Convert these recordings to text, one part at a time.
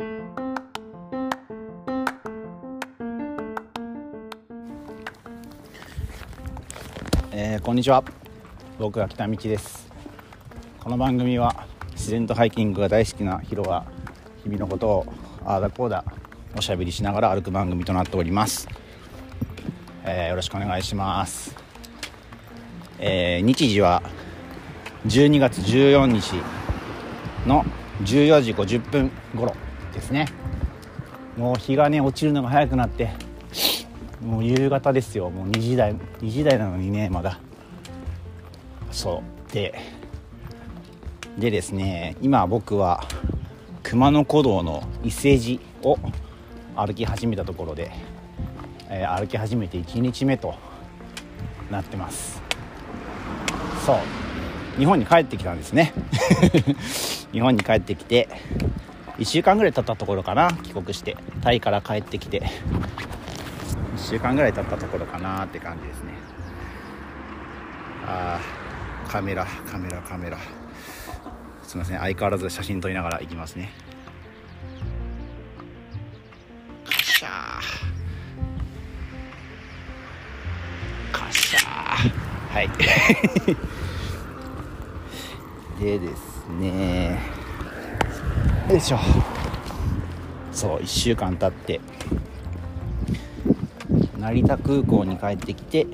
えーこんにちは。僕は北道です。この番組は自然とハイキングが大好きなヒロが日々のことをああだこうだおしゃべりしながら歩く番組となっております、えーよろしくお願いします、えー日時は12月14日の14時50分頃。ですね。もう日がね落ちるのが早くなってもう夕方ですよ。もう2時台2時台なのにねまだ。そう。ででですね今僕は熊野古道の伊勢路を歩き始めたところで、えー歩き始めて1日目となってます。そう。日本に帰ってきたんですね。日本に帰ってきて1週間ぐらい経ったところかな。帰国してタイから帰ってきて。1週間ぐらい経ったところかなって感じですね。あーカメラカメラカメラ。すいません相変わらず写真撮りながら行きますね。カシャー。カシャはい。でですね。よいしょ。そう1週間経って。成田空港に帰ってきて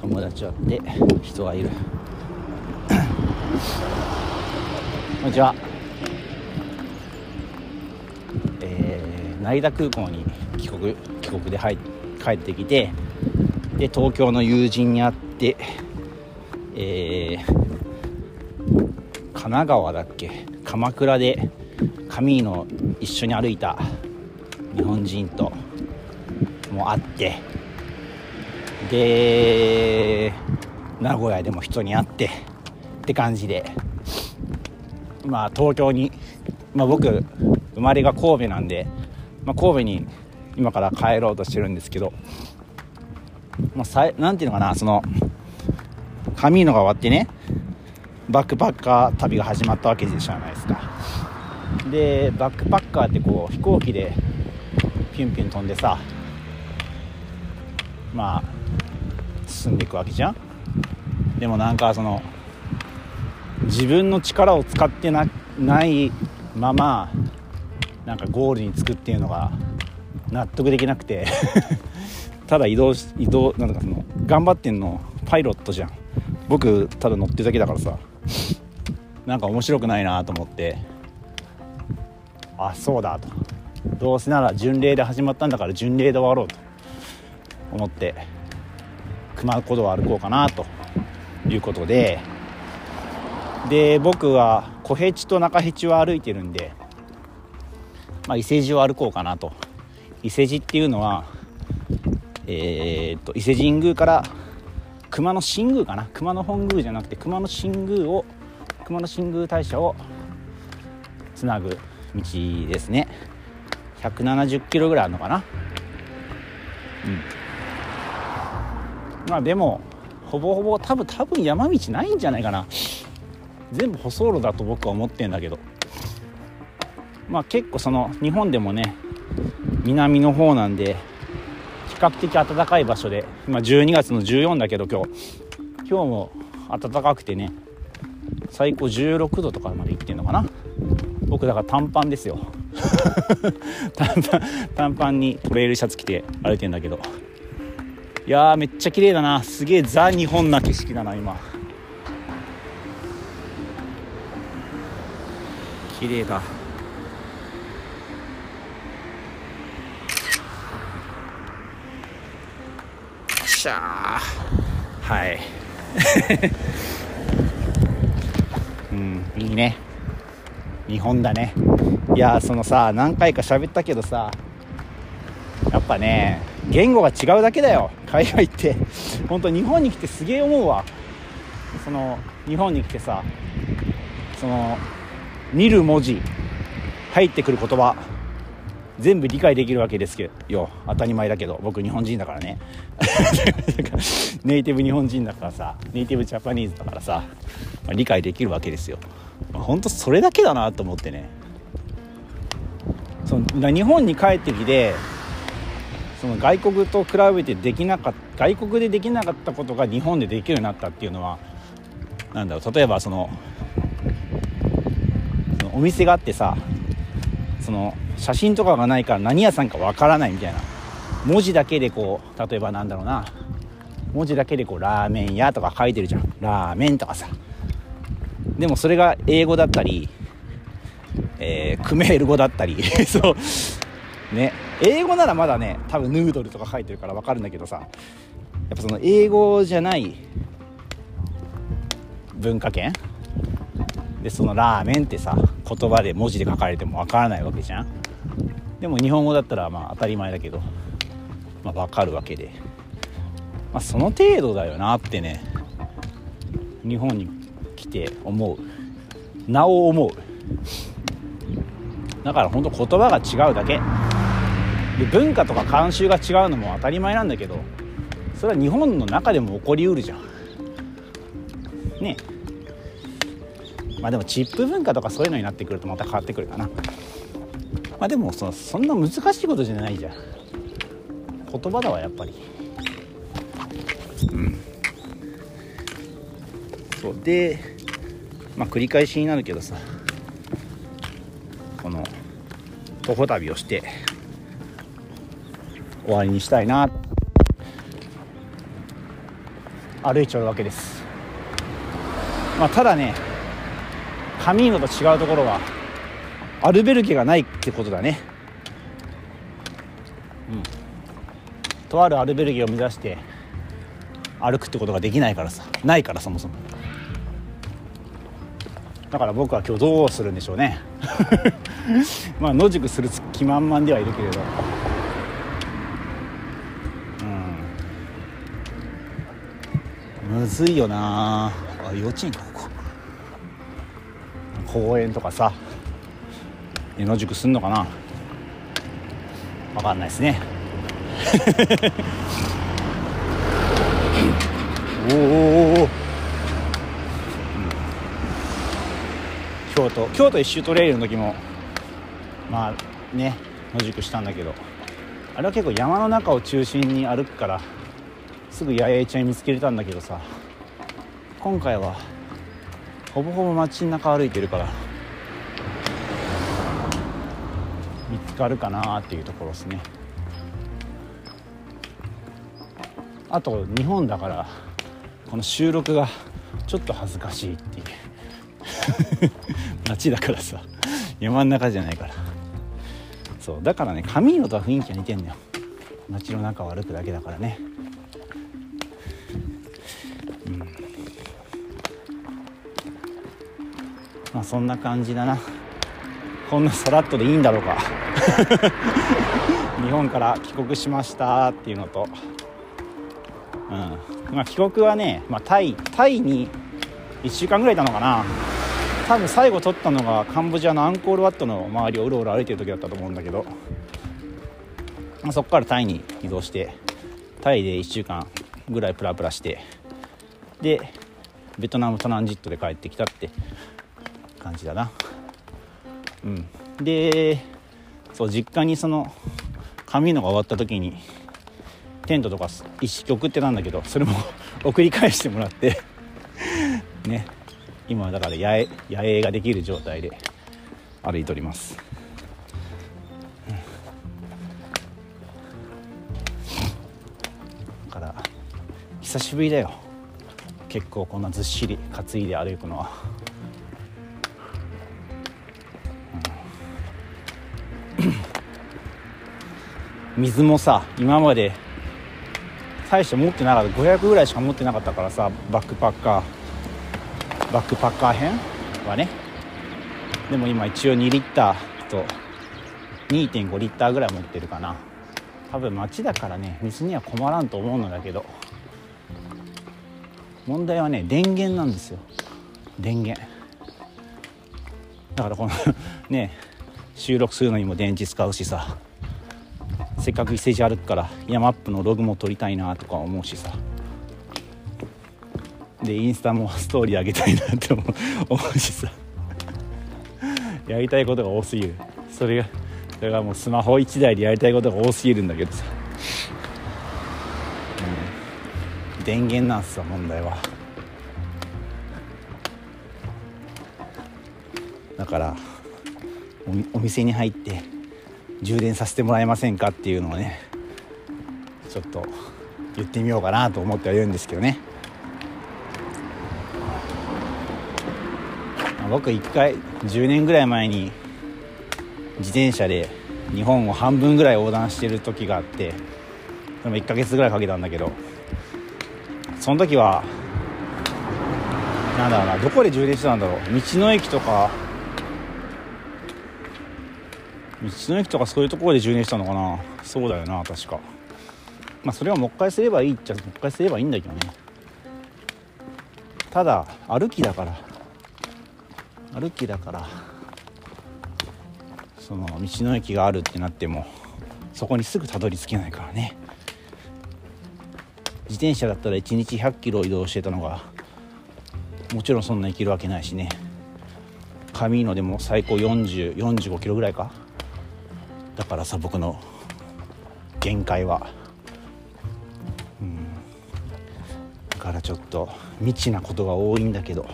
友達会って人がいる。こんにちは。えー成田空港に帰国帰国で入帰ってきてで東京の友人に会ってえー神奈川だっけ？鎌倉で上の一緒に歩いた日本人とも会ってで名古屋でも人に会ってって感じで。まあ東京に、まあ、僕生まれが神戸なんで、まあ、神戸に今から帰ろうとしてるんですけど、まあ、さなんていうのかなその上野が終わってねバックパッカー旅が始まったわけじゃないですか。でバックパッカーってこう飛行機でピュンピュン飛んでさまあ進んでいくわけじゃん。でもなんかその自分の力を使ってなないままなんかゴールに着くっていうのが納得できなくて。ただ移動し移動なんかその頑張ってんのパイロットじゃん。僕ただ乗ってるだけだからさ。なんか面白くないなと思って。あそうだと。どうせなら巡礼で始まったんだから巡礼で終わろうと思って熊古道を歩こうかなということで。で僕は小平地と中平地を歩いてるんで、まあ、伊勢路を歩こうかなと。伊勢路っていうのはえーっと伊勢神宮から熊野新宮かな？熊野本宮じゃなくて熊野新宮を熊野新宮大社をつなぐ道ですね。170キロぐらいあるのかな？うん。まあでもほぼほぼ多分多分山道ないんじゃないかな。全部舗装路だと僕は思ってんだけど。まあ結構その日本でもね南の方なんで較的暖かい場所で今12月の14だけど今日。今日も暖かくてね最高16度とかまで行ってんのかな。僕だから短パンですよ。短パン短パンにトレイルシャツ着て歩いてんだけど。いやーめっちゃ綺麗だな。すげえザ日本な景色だな今。綺麗だ。しゃー。はい。うんいいね。日本だね。いやそのさ何回か喋ったけどさやっぱね言語が違うだけだよ。海外って。本当日本に来てすげえ思うわ。その日本に来てさその見る文字入ってくる言葉。全部理解できるわけですけどよ当たり前だけど僕日本人だからね。ネイティブ日本人だからさネイティブジャパニーズだからさ、まあ理解できるわけですよ、まあ、本当それだけだなと思ってね。その日本に帰ってきてその外国と比べてできなかった外国でできなかったことが日本でできるようになったっていうのはなんだろう例えばそのそのお店があってさその写真とかがないから何屋さんかわからないみたいな。文字だけでこう例えばなんだろうな。文字だけでこうラーメン屋とか書いてるじゃん。ラーメンとかさ。でもそれが英語だったり、えー、クメール語だったり。そう。ね。英語ならまだね多分ヌードルとか書いてるから分かるんだけどさ。やっぱその英語じゃない文化圏。でそのラーメンってさ言葉で文字で書かれても分からないわけじゃん。でも日本語だったらまあ当たり前だけど、まあ、分かるわけで、まあ、その程度だよなってね日本に来て思う。なお思う。だから本当言葉が違うだけ。で文化とか慣習が違うのも当たり前なんだけどそれは日本の中でも起こりうるじゃん。ね。まあでもチップ文化とかそういうのになってくるとまた変わってくるかな。まあでもそそんな難しいことじゃないじゃん。言葉だわやっぱり。うん。そう。でまあ繰り返しになるけどさ。この徒歩旅をして終わりにしたいな。歩いちゃうわけです。まあただねカミーノと違うところはアルベルゲがないってことだね。うん。とあるアルベルゲを目指して歩くってことができないからさ。ないからそもそも。だから僕は今日どうするんでしょうね。まあ野宿する気満々ではいるけれど。むずいよな。あ幼稚園かここ公園とかさ野宿すんのかな？分かんないですね。おおおお、京都京都一周トレイルの時もまあね野宿したんだけどあれは結構山の中を中心に歩くからすぐ八重ちゃん見つけれたんだけどさ今回はほぼほぼ街中歩いてるから見つかるかなっていうところですね。あと日本だからこの収録がちょっと恥ずかしいっていう。街だからさ山の中じゃないから。そうだからねカミーノとは雰囲気が似てんだよ。街の中を歩くだけだからね。まあそんな感じだな。こんなさらっとでいいんだろうか。日本から帰国しましたっていうのと、うん。まあ、帰国はね、まあ、タイタイに1週間ぐらいいたのかな。多分最後撮ったのがカンボジアのアンコールワットの周りをうろうろ歩いてる時だったと思うんだけど、まあ、そこからタイに移動してタイで1週間ぐらいプラプラしてでベトナムトランジットで帰ってきたって感じだな。うん。でそう実家にその紙のが終わった時にテントとか一式送ってたんだけどそれも 送り返してもらって ね。今はだから野営野営ができる状態で歩いております、だから久しぶりだよ。結構こんなずっしり担いで歩くのは。水もさ今まで大して持ってなかった500ぐらいしか持ってなかったからさバックパッカー。バックパッカー編はね。でも今一応2リッター。と2.5リッターぐらい持ってるかな。多分街だからね水には困らんと思うのだけど。問題はね電源なんですよ。電源。だからこのね収録するのにも電池使うしさ。せっかく伊勢路歩くから山アップのログも撮りたいなとか思うしさ。でインスタもストーリー上げたいなって思うしさ。やりたいことが多すぎる。それがそれがもうスマホ1台でやりたいことが多すぎるんだけどさ、うん、電源なんすわ問題は。だからお店に入って充電させてもらえませんかっていうのをねちょっと言ってみようかなと思ってはいるんですけどね。僕一回10年ぐらい前に自転車で日本を半分ぐらい横断してる時があってでも1ヶ月ぐらいかけたんだけどその時はなんだろうなどこで充電してたんだろう。道の駅とか道の駅とかそういうところで充電したのかな。そうだよな確か。まあそれはもう一回すればいいっちゃもう一回すればいいんだけどね。ただ歩きだから。歩きだから。その道の駅があるってなってもそこにすぐたどり着けないからね。自転車だったら1日100キロ移動してたのがもちろんそんな行けるわけないしね。カミーノでも最高4045キロぐらいか。だからさ僕の限界は。うん。だからちょっと未知なことが多いんだけど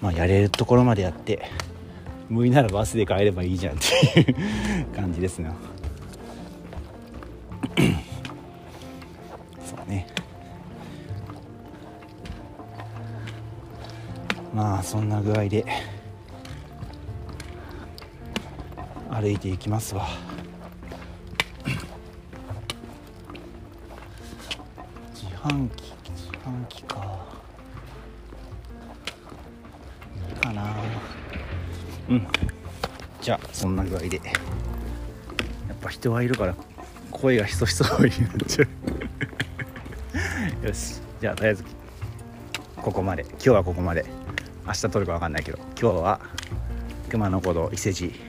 まあやれるところまでやって無理ならバスで帰ればいいじゃんっていう感じですね そうね。まあそんな具合で歩いていきますわ。自販機自販機か。かな。うん。じゃあそんな具合で。やっぱ人はいるから声がひそひそになっちゃう。よし。じゃあとりあえずここまで。今日はここまで。明日撮るか分かんないけど今日は熊野古道伊勢路。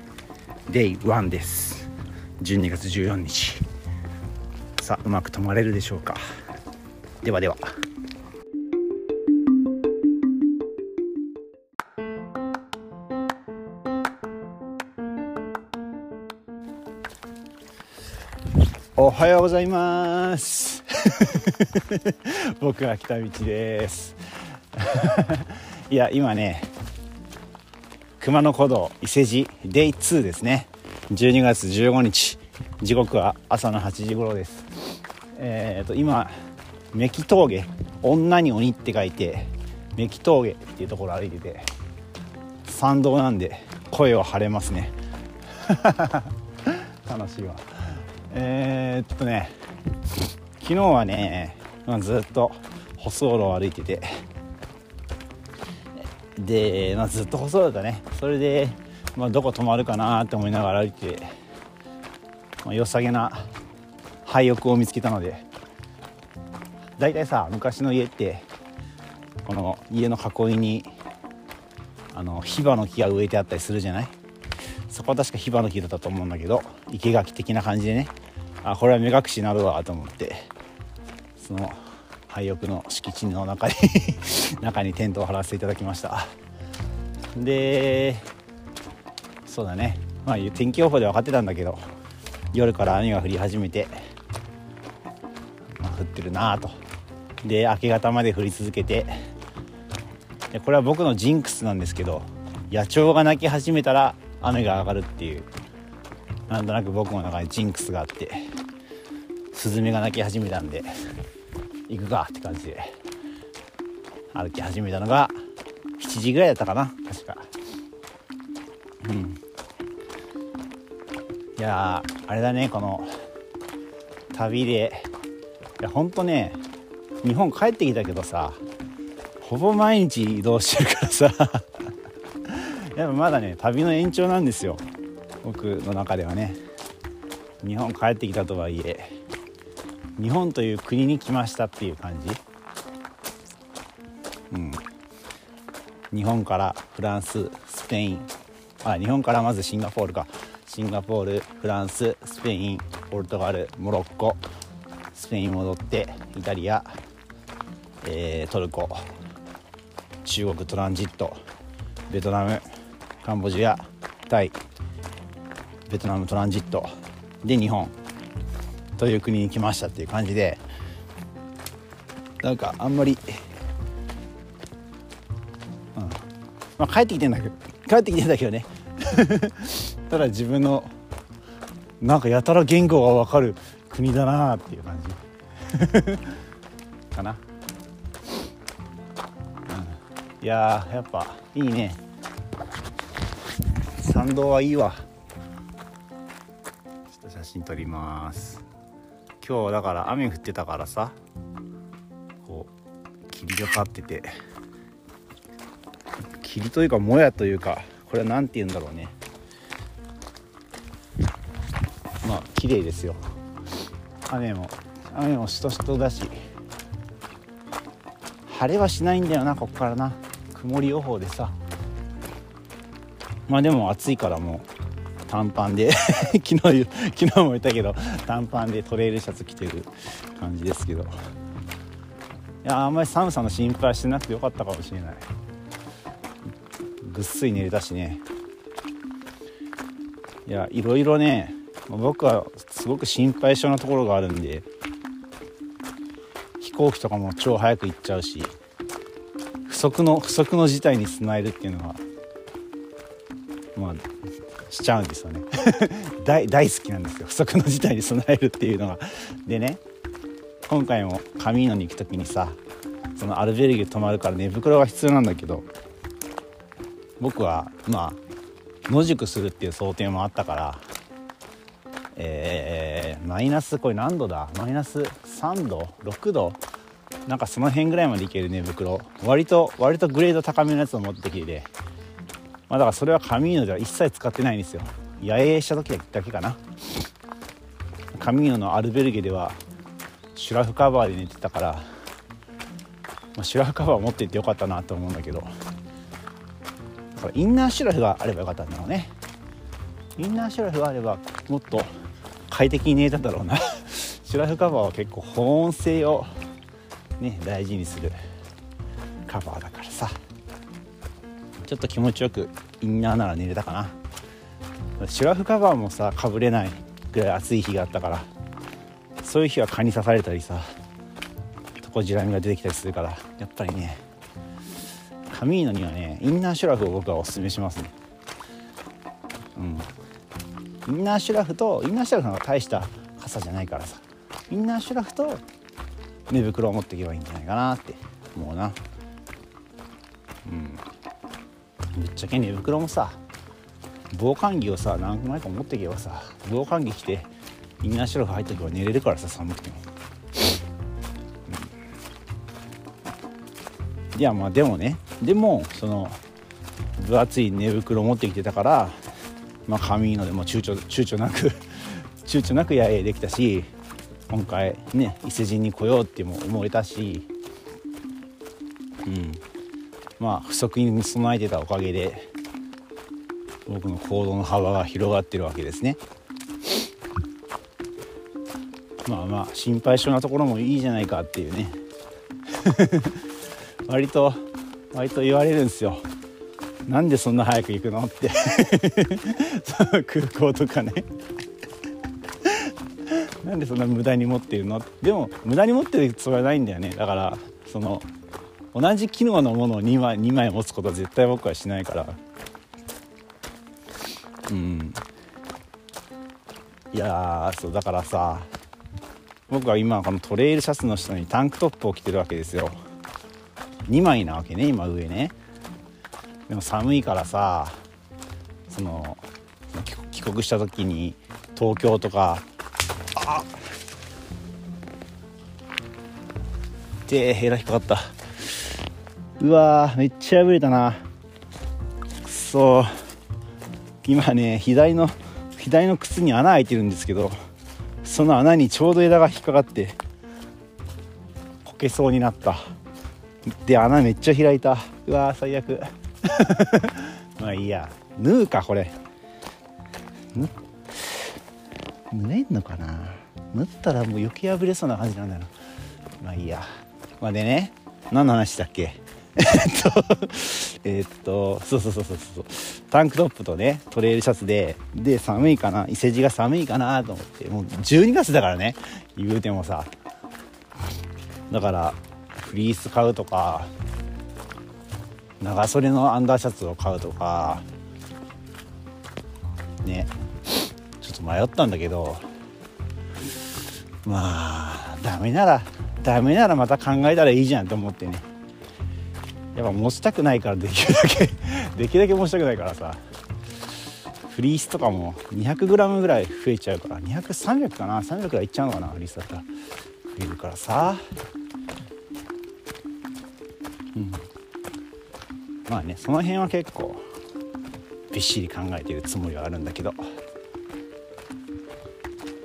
デイ1です。12月14日。さあうまく止まれるでしょうか？ではでは。おはようございます。僕は北道です。いや今ね熊野古道伊勢路デイ2ですね。12月15日。時刻は朝の8時頃です。えーと、今メキ峠女に鬼って書いてメキ峠っていうところ歩いてて参道なんで声は晴れますね。楽しいわ。えー、っとね昨日はねずっと舗装路を歩いててで、まあ、ずっと細だったね。それで、まあ、どこ泊まるかなって思いながら歩いて、まあ、良さげな廃屋を見つけたので大体さ昔の家ってこの家の囲いにあのヒバの木が植えてあったりするじゃない？そこは確かヒバの木だったと思うんだけど生垣的な感じでね。あこれは目隠しになるわと思ってその廃屋の敷地の中に 中にテントを張らせていただきました。でそうだね。まあ天気予報で分かってたんだけど夜から雨が降り始めて、まあ、降ってるなあと。で明け方まで降り続けてでこれは僕のジンクスなんですけど野鳥が鳴き始めたら雨が上がるっていうなんとなく僕の中にジンクスがあってスズメが鳴き始めたんで。行くかって感じで。歩き始めたのが7時ぐらいだったかな確か。うん。いやあれだねこの旅で。いやほんとね日本帰ってきたけどさほぼ毎日移動してるからさ。やっぱまだね旅の延長なんですよ。僕の中ではね。日本帰ってきたとはいえ。日本という国に来ましたっていう感じ？うん。日本からフランススペインあ日本からまずシンガポールか。シンガポールフランススペインポルトガルモロッコスペイン戻ってイタリア、えー、トルコ中国トランジットベトナムカンボジアタイベトナムトランジット。で日本。という国に来ましたっていう感じでなんかあんまり、うん。まあ、帰ってきてんだけど帰ってきてんだけどね。ただ自分のなんかやたら言語が分かる国だなっていう感じ。かな、うん、いややっぱいいね。参道はいいわ。ちょっと写真撮ります。今日だから雨降ってたからさこう霧がかってて霧というかもやというかこれは何て言うんだろうね。まあ綺麗ですよ。雨も雨もしとしとだし晴れはしないんだよなここからな。曇り予報でさ。まあでも暑いからもう短パンで 昨日昨日も言ったけど短パンでトレイルシャツ着てる感じですけど。いやあんまり寒さの心配してなくてよかったかもしれない。ぐっすり寝れたしね。いやいろいろね僕はすごく心配性なところがあるんで飛行機とかも超早く行っちゃうし不測の不測の事態に備えるっていうのはまあしちゃうんですよね。大大好きなんですよ。不測の事態に備えるっていうのがでね今回もカミーノに行く時にさそのアルベルギー泊まるから寝袋が必要なんだけど僕はまあ野宿するっていう想定もあったからえー、マイナスこれ何度だ？マイナス3度6度なんかその辺ぐらいまでいける寝袋。割と割とグレード高めのやつを持ってきてまあ、だからそれはカミーノでは一切使ってないんですよ。野営した時だけかな。カミーノのアルベルゲではシュラフカバーで寝てたから、まあ、シュラフカバー持っていってよかったなと思うんだけど。インナーシュラフがあればよかったんだろうね。インナーシュラフがあればもっと快適に寝れたんだろうな。シュラフカバーは結構保温性をね大事にする。ちょっと気持ちよくインナーなら寝れたかな。シュラフカバーもさかぶれないぐらい暑い日があったからそういう日は蚊に刺されたりさトコジラミが出てきたりするからやっぱりねカミーノにはねインナーシュラフを僕はおすすめしますね。うん。インナーシュラフとインナーシュラフの方が大した傘じゃないからさインナーシュラフと寝袋を持っていけばいいんじゃないかなって思うな。うん。ぶっちゃけ寝袋もさ防寒着をさ何枚か持っていけばさ防寒着着てインナーシュラフ入っとけば寝れるからさ寒くても、うん、いやまあでもねでもその分厚い寝袋持ってきてたからまあ髪のでも躊躇躊躇なく 躊躇なく野営できたし今回ね伊勢神に来ようっても思えたしうん。まあ不足に備えてたおかげで僕の行動の幅が広がってるわけですね。まあまあ心配性なところもいいじゃないかっていうね。割と割と言われるんですよ。なんでそんな早く行くのって。空港とかね。なんでそんな無駄に持ってるの？でも無駄に持ってるつもりはないんだよね。だからその同じ機能のものを2枚 ,2 枚持つことは絶対僕はしないから。うん。いやそうだからさ僕は今このトレイルシャツの下にタンクトップを着てるわけですよ。2枚なわけね今上ね。でも寒いからさその帰国した時に東京とかあっ。でヘラ引っかかった。うわめっちゃ破れたな。くそ。今ね左の左の靴に穴開いてるんですけどその穴にちょうど枝が引っかかってこけそうになった。で穴めっちゃ開いた。うわ最悪。まあいいや。縫うかこれ。縫えんのかな。縫ったらもう余計破れそうな感じなんだよな。まあいいや。まあでね何の話だっけ？えっとえ、っとそうそうそうそうそう。タンクトップとねトレイルシャツでで寒いかな伊勢路が寒いかなと思ってもう12月だからね言うてもさ。だからフリース買うとか長袖のアンダーシャツを買うとかね。ちょっと迷ったんだけどまあダメならダメならまた考えたらいいじゃんと思ってね。やっぱ持ちたくないからできるだけ できるだけ持ちたくないからさ。フリースとかも 200g ぐらい増えちゃうから200300かな？300ぐらいいっちゃうのかな？フリースだったら。増えるからさ。うん。まあねその辺は結構びっしり考えてるつもりはあるんだけど。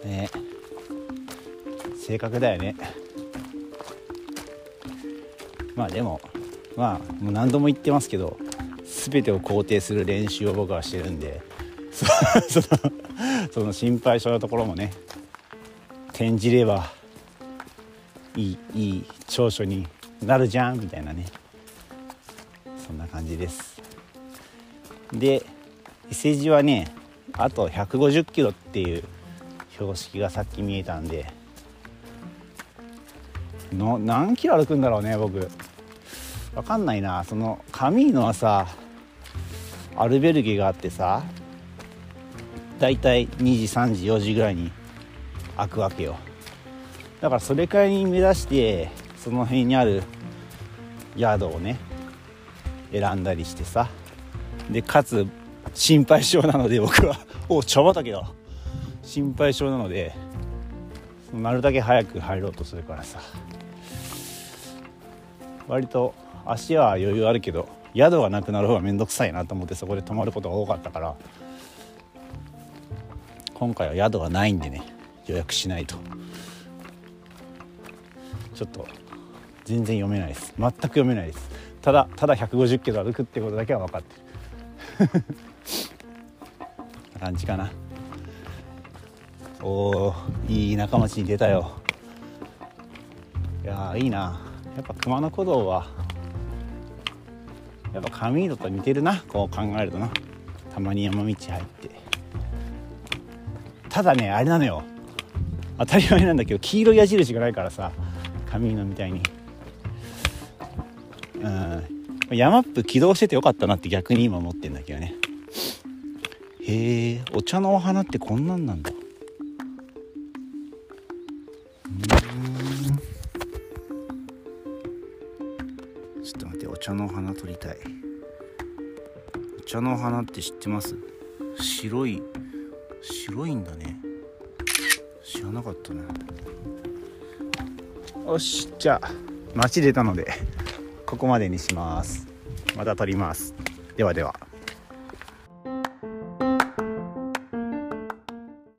ね。性格だよね。まあでもまあもう何度も言ってますけど全てを肯定する練習を僕はしてるんで その その心配性のところもね転じればいいいい長所になるじゃんみたいなね。そんな感じです。で伊勢路はねあと150キロっていう標識がさっき見えたんでの何キロ歩くんだろうね僕。分かんないな。そのカミーノはさアルベルゲがあってさだいたい2時3時4時ぐらいに開くわけよ。だからそれくらいに目指してその辺にある宿をね選んだりしてさでかつ心配性なので僕は。お茶畑だ。心配性なのでなるだけ早く入ろうとするからさ。割と足は余裕あるけど宿がなくなる方が面倒くさいなと思ってそこで泊まることが多かったから今回は宿がないんでね予約しないと。ちょっと全然読めないです。全く読めないです。ただただ150キロ歩くってことだけは分かってる。感じかな。おおいい田舎町に出たよ。いやいいな。やっぱ熊野古道はやっぱ上井戸と似てるなこう考えるとな。たまに山道入って。ただねあれなのよ。当たり前なんだけど黄色い矢印がないからさ上井戸みたいに。うん。山ップ起動しててよかったなって逆に今思ってんだけどね。へえお茶のお花ってこんなんなんだ。たい。お茶の花って知ってます？白い白いんだね。知らなかったなよしじゃあ街出たのでここまでにします。また撮ります。ではでは。